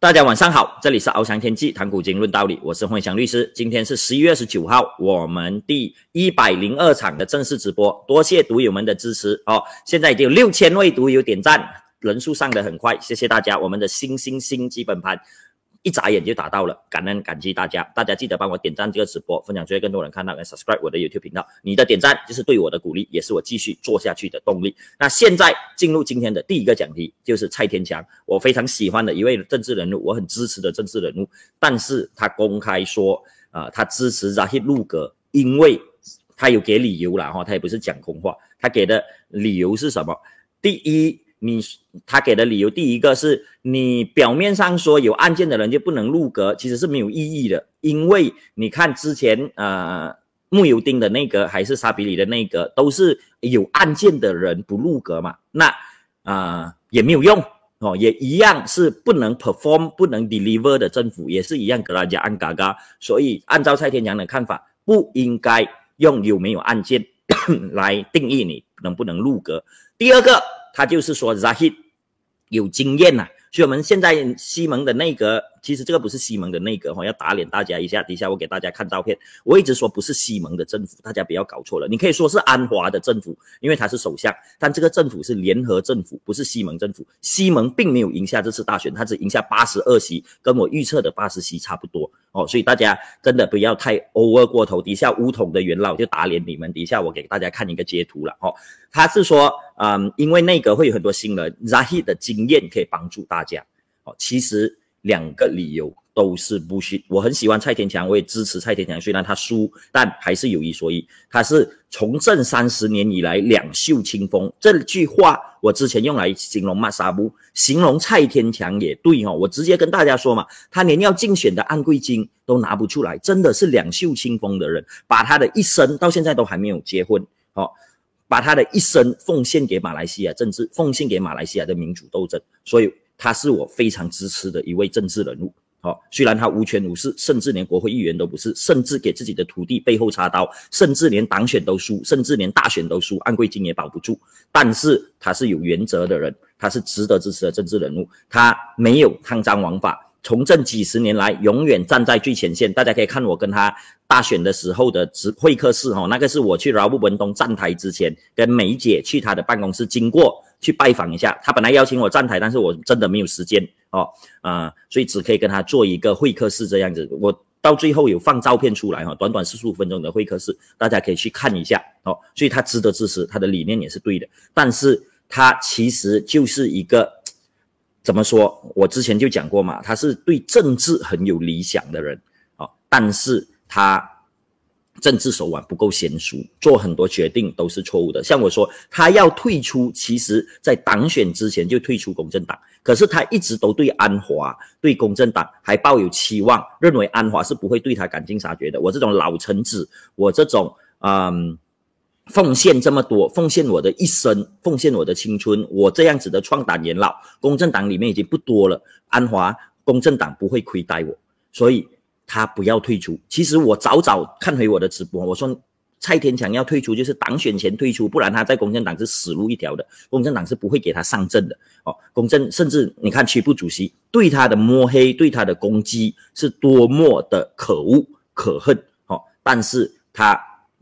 大家晚上好，这里是翱翔天际谈古今论道理，我是慧翔律师。今天是十一月二十九号，我们第一百零二场的正式直播，多谢读友们的支持哦。现在已经有六千位读友点赞，人数上的很快，谢谢大家。我们的新新新基本盘。一眨眼就达到了，感恩感激大家，大家记得帮我点赞这个直播，分享出去更多人看到，跟 subscribe 我的 YouTube 频道。你的点赞就是对我的鼓励，也是我继续做下去的动力。那现在进入今天的第一个讲题，就是蔡天强，我非常喜欢的一位政治人物，我很支持的政治人物，但是他公开说，啊，他支持 Zahid 路格，因为他有给理由了哈，他也不是讲空话，他给的理由是什么？第一。你他给的理由，第一个是你表面上说有案件的人就不能入阁，其实是没有意义的，因为你看之前呃穆尤丁的那个还是沙比里的那个，都是有案件的人不入阁嘛，那啊也没有用哦，也一样是不能 perform 不能 deliver 的政府，也是一样格拉加安嘎嘎，所以按照蔡天强的看法，不应该用有没有案件 来定义你能不能入阁。第二个。他就是说，Zahid 有经验呐，所以我们现在西蒙的内阁。其实这个不是西蒙的内阁哈，要打脸大家一下。底下我给大家看照片，我一直说不是西蒙的政府，大家不要搞错了。你可以说是安华的政府，因为他是首相，但这个政府是联合政府，不是西蒙政府。西蒙并没有赢下这次大选，他只赢下八十二席，跟我预测的八十席差不多哦。所以大家真的不要太 over 过头。底下乌统的元老就打脸你们。底下我给大家看一个截图了哦，他是说，嗯，因为内阁会有很多新人，Zahi 的经验可以帮助大家哦。其实。两个理由都是不虚。我很喜欢蔡天强，我也支持蔡天强。虽然他输，但还是有一说一，他是从政三十年以来两袖清风。这句话我之前用来形容马沙布，形容蔡天强也对哈。我直接跟大家说嘛，他连要竞选的安贵金都拿不出来，真的是两袖清风的人，把他的一生到现在都还没有结婚，哦，把他的一生奉献给马来西亚政治，奉献给马来西亚的民主斗争，所以。他是我非常支持的一位政治人物，好，虽然他无权无势，甚至连国会议员都不是，甚至给自己的徒弟背后插刀，甚至连党选都输，甚至连大选都输，安贵金也保不住。但是他是有原则的人，他是值得支持的政治人物，他没有贪赃枉法。从政几十年来，永远站在最前线。大家可以看我跟他大选的时候的直会客室，哈，那个是我去劳布文东站台之前，跟梅姐去他的办公室经过去拜访一下。他本来邀请我站台，但是我真的没有时间哦，啊，所以只可以跟他做一个会客室这样子。我到最后有放照片出来，哈，短短四十五分钟的会客室，大家可以去看一下哦。所以他值得支持，他的理念也是对的，但是他其实就是一个。怎么说？我之前就讲过嘛，他是对政治很有理想的人啊，但是他政治手腕不够娴熟，做很多决定都是错误的。像我说，他要退出，其实在党选之前就退出公正党，可是他一直都对安华、对公正党还抱有期望，认为安华是不会对他赶尽杀绝的。我这种老臣子，我这种嗯。奉献这么多，奉献我的一生，奉献我的青春，我这样子的创党元老，公正党里面已经不多了。安华，公正党不会亏待我，所以他不要退出。其实我早早看回我的直播，我说蔡天强要退出，就是党选前退出，不然他在公正党是死路一条的。公正党是不会给他上阵的。哦，公正甚至你看区部主席对他的摸黑，对他的攻击是多么的可恶可恨。哦，但是他。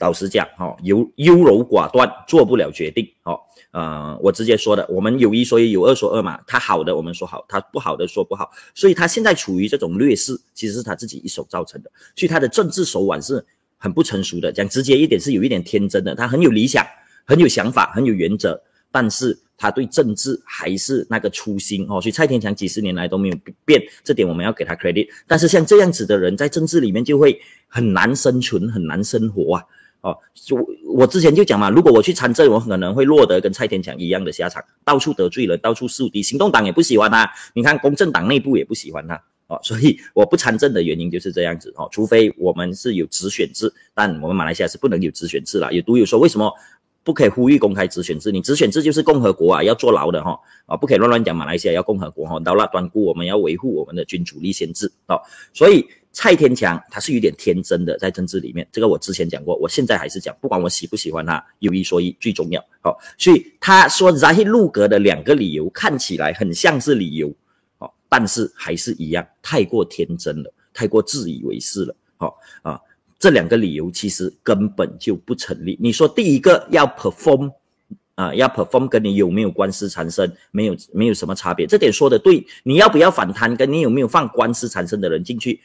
老实讲，哈，优优柔寡断，做不了决定，哦，呃，我直接说的，我们有一说一，有二说二嘛。他好的我们说好，他不好的说不好，所以他现在处于这种劣势，其实是他自己一手造成的。所以他的政治手腕是很不成熟的，讲直接一点是有一点天真的。他很有理想，很有想法，很有原则，但是他对政治还是那个初心哦。所以蔡天强几十年来都没有变，这点我们要给他 credit。但是像这样子的人，在政治里面就会很难生存，很难生活啊。哦，就我之前就讲嘛，如果我去参政，我可能会落得跟蔡天强一样的下场，到处得罪人，到处树敌，行动党也不喜欢他，你看公正党内部也不喜欢他，哦，所以我不参政的原因就是这样子，哦，除非我们是有直选制，但我们马来西亚是不能有直选制了。有读友说为什么不可以呼吁公开直选制？你直选制就是共和国啊，要坐牢的哈，啊，不可以乱乱讲马来西亚要共和国哈，到那端固我们要维护我们的君主立宪制，哦，所以。蔡天强他是有点天真的，在政治里面，这个我之前讲过，我现在还是讲，不管我喜不喜欢他，有一说一，最重要。好，所以他说扎希路格的两个理由看起来很像是理由，哦，但是还是一样，太过天真了，太过自以为是了。好啊，这两个理由其实根本就不成立。你说第一个要 perform 啊，要 perform 跟你有没有官司缠身没有没有什么差别，这点说的对。你要不要反贪，跟你有没有放官司缠身的人进去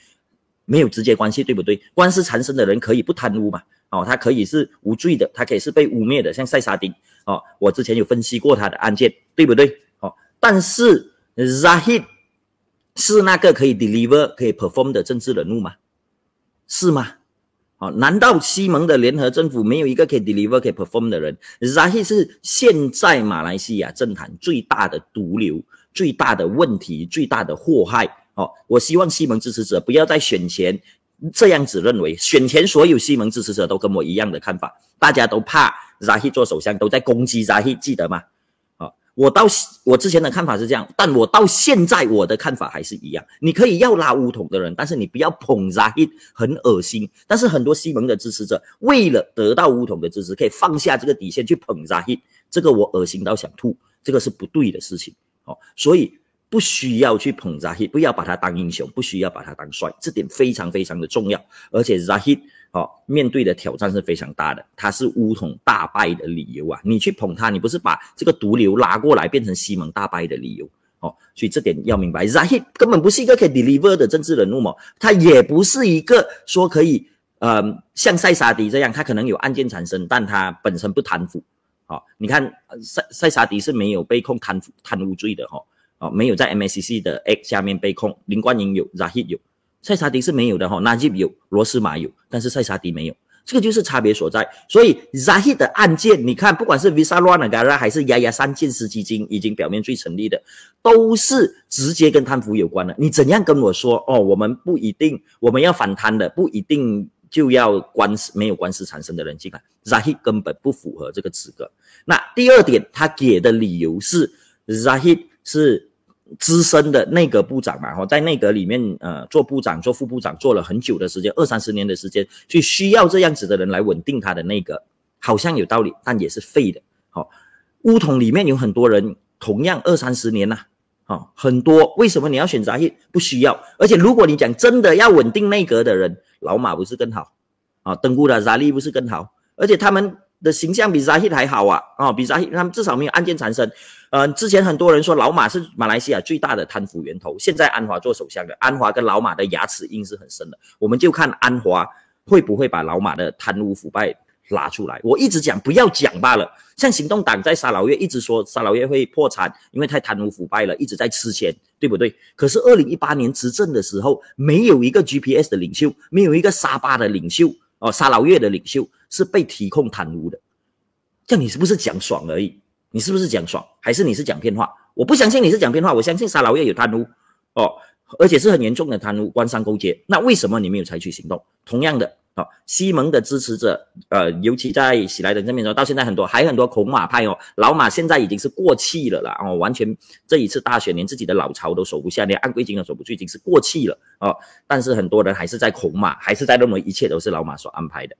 没有直接关系，对不对？官司缠身的人可以不贪污嘛？哦，他可以是无罪的，他可以是被污蔑的，像塞沙丁哦，我之前有分析过他的案件，对不对？哦，但是 Zahi。是那个可以 deliver、可以 perform 的政治人物吗？是吗？哦，难道西蒙的联合政府没有一个可以 deliver、可以 perform 的人？Zahi 是现在马来西亚政坛最大的毒瘤、最大的问题、最大的祸害。哦，我希望西蒙支持者不要在选前这样子认为，选前所有西蒙支持者都跟我一样的看法，大家都怕 Zahid 做首相，都在攻击 Zahid，记得吗？我到我之前的看法是这样，但我到现在我的看法还是一样。你可以要拉乌统的人，但是你不要捧扎伊，很恶心。但是很多西蒙的支持者为了得到乌统的支持，可以放下这个底线去捧扎伊，这个我恶心到想吐，这个是不对的事情。哦，所以不需要去捧扎伊，不要把他当英雄，不需要把他当帅，这点非常非常的重要。而且扎伊。好，面对的挑战是非常大的，他是乌统大败的理由啊！你去捧他，你不是把这个毒瘤拉过来变成西蒙大败的理由哦？所以这点要明白扎希根本不是一个可以 deliver 的政治人物嘛，他也不是一个说可以，呃，像塞沙迪这样，他可能有案件产生，但他本身不贪腐。好，你看塞塞沙迪是没有被控贪腐贪污罪的哈，哦没有在 MACC 的 X 下面被控，林冠英有，Zahid 有。塞沙迪是没有的哈，纳吉有，罗斯马有，但是塞沙迪没有，这个就是差别所在。所以 Zahid 的案件，你看，不管是 Visa Rana Gara 还是丫丫三建司基金，已经表面最成立的，都是直接跟贪腐有关的。你怎样跟我说哦？我们不一定，我们要反贪的，不一定就要官司没有官司产生的人进来。Zahid 根本不符合这个资格。那第二点，他给的理由是 Zahid 是。资深的内阁部长嘛，哈，在内阁里面，呃，做部长、做副部长，做了很久的时间，二三十年的时间，所以需要这样子的人来稳定他的内阁，好像有道理，但也是废的。好，乌统里面有很多人，同样二三十年呐，啊，很多，为什么你要选择？不需要，而且如果你讲真的要稳定内阁的人，老马不是更好？啊，登姑的扎利不是更好？而且他们。的形象比扎希还好啊，哦，比扎希他们至少没有案件产生。呃，之前很多人说老马是马来西亚最大的贪腐源头，现在安华做首相的，安华跟老马的牙齿印是很深的。我们就看安华会不会把老马的贪污腐败拉出来。我一直讲不要讲罢了，像行动党在沙劳越一直说沙劳越会破产，因为太贪污腐败了，一直在吃钱，对不对？可是二零一八年执政的时候，没有一个 GPS 的领袖，没有一个沙巴的领袖。哦，沙劳越的领袖是被提控贪污的，这样你是不是讲爽而已？你是不是讲爽，还是你是讲骗话？我不相信你是讲骗话，我相信沙劳越有贪污哦，而且是很严重的贪污，官商勾结。那为什么你没有采取行动？同样的。哦，西蒙的支持者，呃，尤其在喜来登这边说，到现在很多还很多孔马派哦，老马现在已经是过气了啦，哦，完全这一次大选连自己的老巢都守不下，连安贵金都守不住，已经是过气了哦。但是很多人还是在孔马，还是在认为一切都是老马所安排的。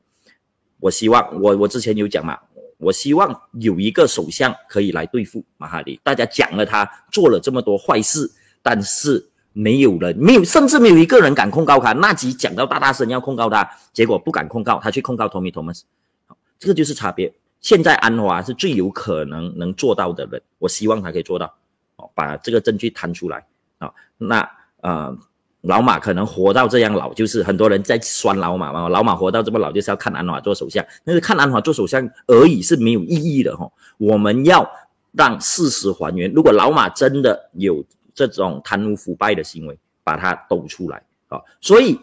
我希望，我我之前有讲嘛，我希望有一个首相可以来对付马哈迪。大家讲了他做了这么多坏事，但是。没有人，没有，甚至没有一个人敢控告他。那集讲到大大声要控告他，结果不敢控告，他去控告 Tommy Thomas。好，这个就是差别。现在安华是最有可能能做到的人，我希望他可以做到。哦，把这个证据摊出来。啊，那呃，老马可能活到这样老，就是很多人在酸老马嘛。老马活到这么老，就是要看安华做首相。但是看安华做首相而已是没有意义的哈。我们要让事实还原。如果老马真的有。这种贪污腐败的行为，把它抖出来啊！所以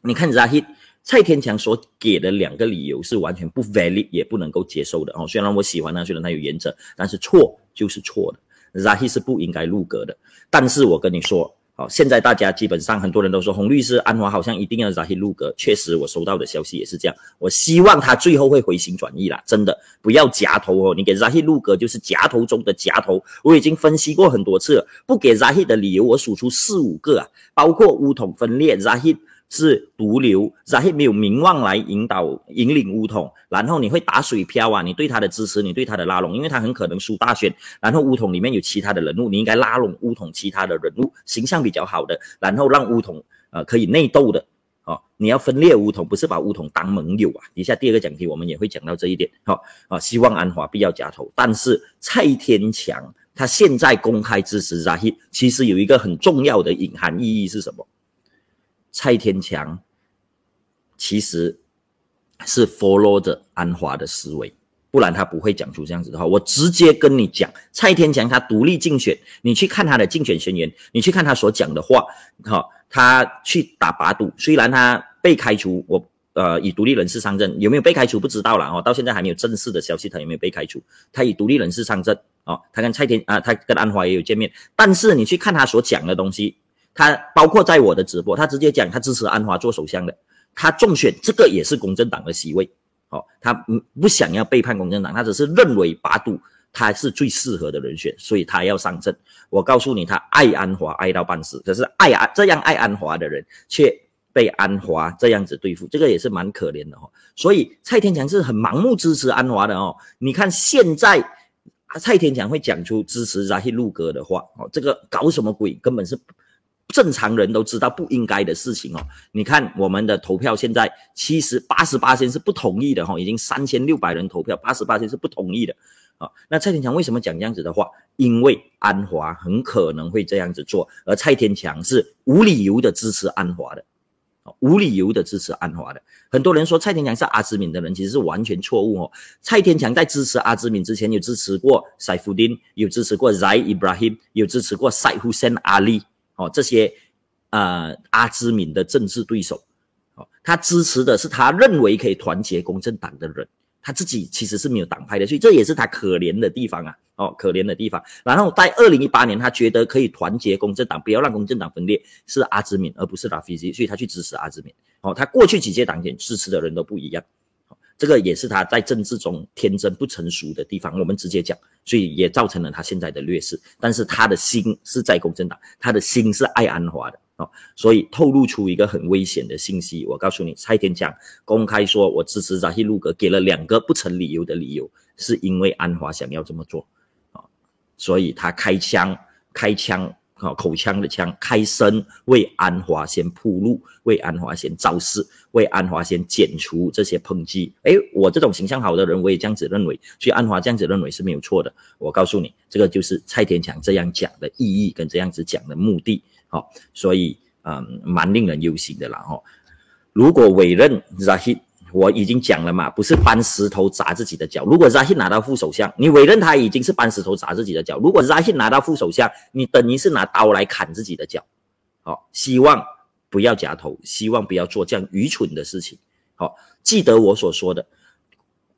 你看扎希蔡天强所给的两个理由是完全不 valid，也不能够接受的哦。虽然我喜欢他，虽然他有原则，但是错就是错的。Zahi 是不应该入阁的。但是我跟你说。好，现在大家基本上很多人都说洪律师安华好像一定要扎希入阁，确实我收到的消息也是这样。我希望他最后会回心转意啦，真的不要夹头哦。你给扎希入阁就是夹头中的夹头。我已经分析过很多次了，不给扎黑的理由我数出四五个啊，包括乌统分裂，扎希是毒瘤，然后没有名望来引导引领乌统，然后你会打水漂啊，你对他的支持，你对他的拉拢，因为他很可能输大选，然后乌统里面有其他的人物，你应该拉拢乌统其他的人物，形象比较好的，然后让乌统呃可以内斗的，哦，你要分裂乌统，不是把乌统当盟友啊。底下第二个讲题我们也会讲到这一点，好啊，希望安华必要夹头，但是蔡天强他现在公开支持扎希，其实有一个很重要的隐含意义是什么？蔡天强其实是 follow 着安华的思维，不然他不会讲出这样子的话。我直接跟你讲，蔡天强他独立竞选，你去看他的竞选宣言，你去看他所讲的话，好，他去打把赌，虽然他被开除，我呃以独立人士上阵，有没有被开除不知道了哦，到现在还没有正式的消息，他有没有被开除？他以独立人士上阵哦，他跟蔡天啊，他跟安华也有见面，但是你去看他所讲的东西。他包括在我的直播，他直接讲他支持安华做首相的，他中选这个也是公正党的席位，哦，他不想要背叛公正党，他只是认为把赌他是最适合的人选，所以他要上阵。我告诉你，他爱安华爱到半死，可是爱安这样爱安华的人却被安华这样子对付，这个也是蛮可怜的哦。所以蔡天强是很盲目支持安华的哦。你看现在蔡天强会讲出支持扎希路哥的话哦，这个搞什么鬼？根本是。正常人都知道不应该的事情哦。你看我们的投票现在七十八十八千是不同意的哈，已经三千六百人投票，八十八千是不同意的啊。那蔡天强为什么讲这样子的话？因为安华很可能会这样子做，而蔡天强是无理由的支持安华的，无理由的支持安华的。很多人说蔡天强是阿兹敏的人，其实是完全错误哦。蔡天强在支持阿兹敏之前，有支持过塞夫丁，有支持过 Zai Ibrahim，有支持过塞胡森阿里。哦，这些呃阿兹敏的政治对手，哦，他支持的是他认为可以团结公正党的人，他自己其实是没有党派的，所以这也是他可怜的地方啊，哦，可怜的地方。然后在二零一八年，他觉得可以团结公正党，不要让公正党分裂，是阿兹敏而不是拉菲西，所以他去支持阿兹敏。哦，他过去几届党选支持的人都不一样。这个也是他在政治中天真不成熟的地方，我们直接讲，所以也造成了他现在的劣势。但是他的心是在公正党，他的心是爱安华的哦，所以透露出一个很危险的信息。我告诉你，蔡天强公开说我支持扎希路格，给了两个不成理由的理由，是因为安华想要这么做啊，所以他开枪，开枪。好，口腔的腔，开声为安华先铺路，为安华先造势，为安华先剪除这些抨击。哎，我这种形象好的人，我也这样子认为，所以安华这样子认为是没有错的。我告诉你，这个就是蔡天强这样讲的意义跟这样子讲的目的。好，所以嗯，蛮令人忧心的啦。哦，如果委任 Zahid。我已经讲了嘛，不是搬石头砸自己的脚。如果 Zahid 拿到副首相，你委任他已经是搬石头砸自己的脚。如果 Zahid 拿到副首相，你等于是拿刀来砍自己的脚。好，希望不要夹头，希望不要做这样愚蠢的事情。好，记得我所说的，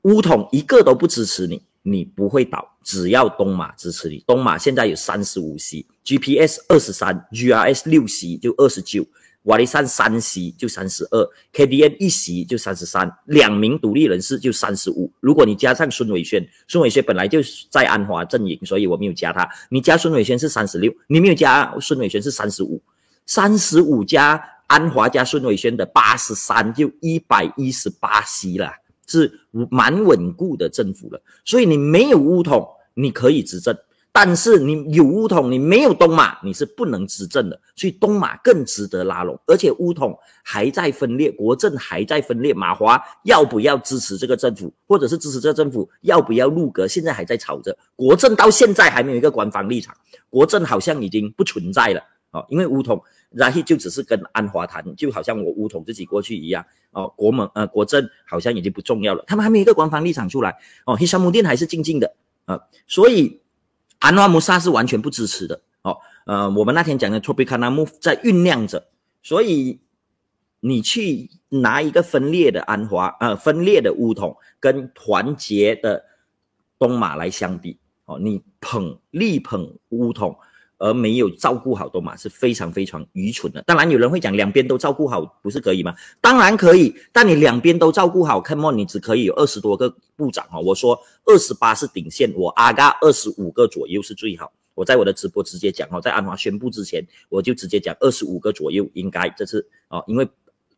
乌统一个都不支持你，你不会倒。只要东马支持你，东马现在有三十五席，GPS 二十三，GRS 六席，就二十九。瓦利山三席就三十二，KDN 一席就三十三，两名独立人士就三十五。如果你加上孙伟轩，孙伟轩本来就在安华阵营，所以我没有加他。你加孙伟轩是三十六，你没有加孙伟轩是三十五，三十五加安华加孙伟轩的八十三，就一百一十八席了，是蛮稳固的政府了。所以你没有乌统，你可以执政。但是你有乌统，你没有东马，你是不能执政的。所以东马更值得拉拢，而且乌统还在分裂，国政还在分裂。马华要不要支持这个政府，或者是支持这个政府，要不要入阁，现在还在吵着。国政到现在还没有一个官方立场，国政好像已经不存在了哦，因为乌统然后就只是跟安华谈，就好像我乌统自己过去一样哦。国盟呃国政好像已经不重要了，他们还没有一个官方立场出来哦。黑山木店还是静静的啊，所以。安华穆萨是完全不支持的哦，呃，我们那天讲的 Tropicana Move 在酝酿着，所以你去拿一个分裂的安华，呃，分裂的乌统跟团结的东马来相比，哦，你捧力捧乌统。而没有照顾好东马是非常非常愚蠢的。当然有人会讲，两边都照顾好不是可以吗？当然可以，但你两边都照顾好，come on，你只可以有二十多个部长哈。我说二十八是顶线，我阿嘎二十五个左右是最好。我在我的直播直接讲哈，在安华宣布之前，我就直接讲二十五个左右应该这是哦，因为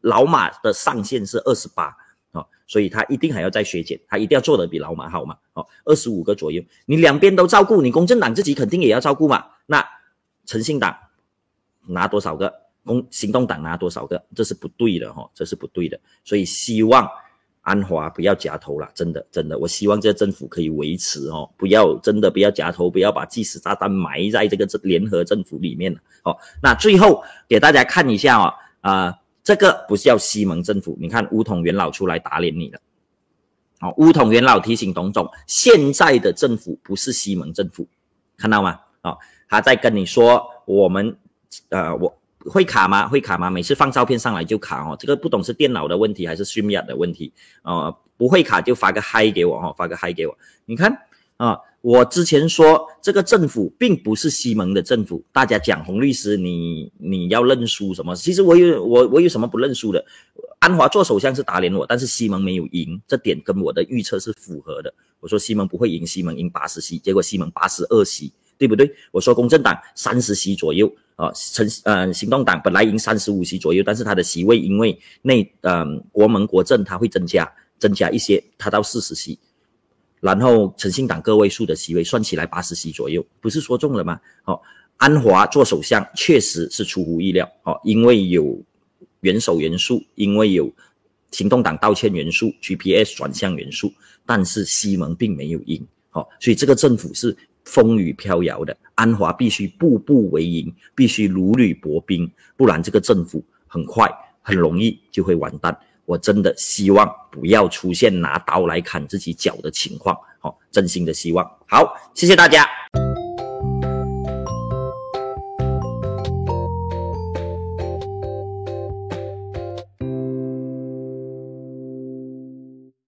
老马的上限是二十八。哦，所以他一定还要再削减，他一定要做得比老马好嘛。哦，二十五个左右，你两边都照顾，你公正党自己肯定也要照顾嘛。那诚信党拿多少个？公行动党拿多少个？这是不对的哈，这是不对的。所以希望安华不要夹头了，真的真的，我希望这个政府可以维持哦，不要真的不要夹头，不要把计时炸弹埋在这个联合政府里面。哦，那最后给大家看一下哦，啊。这个不是叫西蒙政府，你看乌统元老出来打脸你了。哦，乌统元老提醒董总，现在的政府不是西蒙政府，看到吗？哦，他在跟你说，我们呃，我会卡吗？会卡吗？每次放照片上来就卡哦，这个不懂是电脑的问题还是虚雅的问题啊？不会卡就发个嗨给我哈，发个嗨给我，你看啊。我之前说这个政府并不是西蒙的政府，大家讲洪律师，你你要认输什么？其实我有我我有什么不认输的？安华做首相是打脸我，但是西蒙没有赢，这点跟我的预测是符合的。我说西蒙不会赢，西蒙赢八十席，结果西蒙八十二席，对不对？我说公正党三十席左右啊，成呃行动党本来赢三十五席左右，但是他的席位因为内嗯国盟国政他会增加增加一些，他到四十席。然后诚信党个位数的席位算起来八十席左右，不是说中了吗？哦，安华做首相确实是出乎意料哦，因为有元首元素，因为有行动党道歉元素，GPS 转向元素，但是西蒙并没有赢，哦，所以这个政府是风雨飘摇的，安华必须步步为营，必须如履薄冰，不然这个政府很快很容易就会完蛋。我真的希望不要出现拿刀来砍自己脚的情况，好，真心的希望。好，谢谢大家。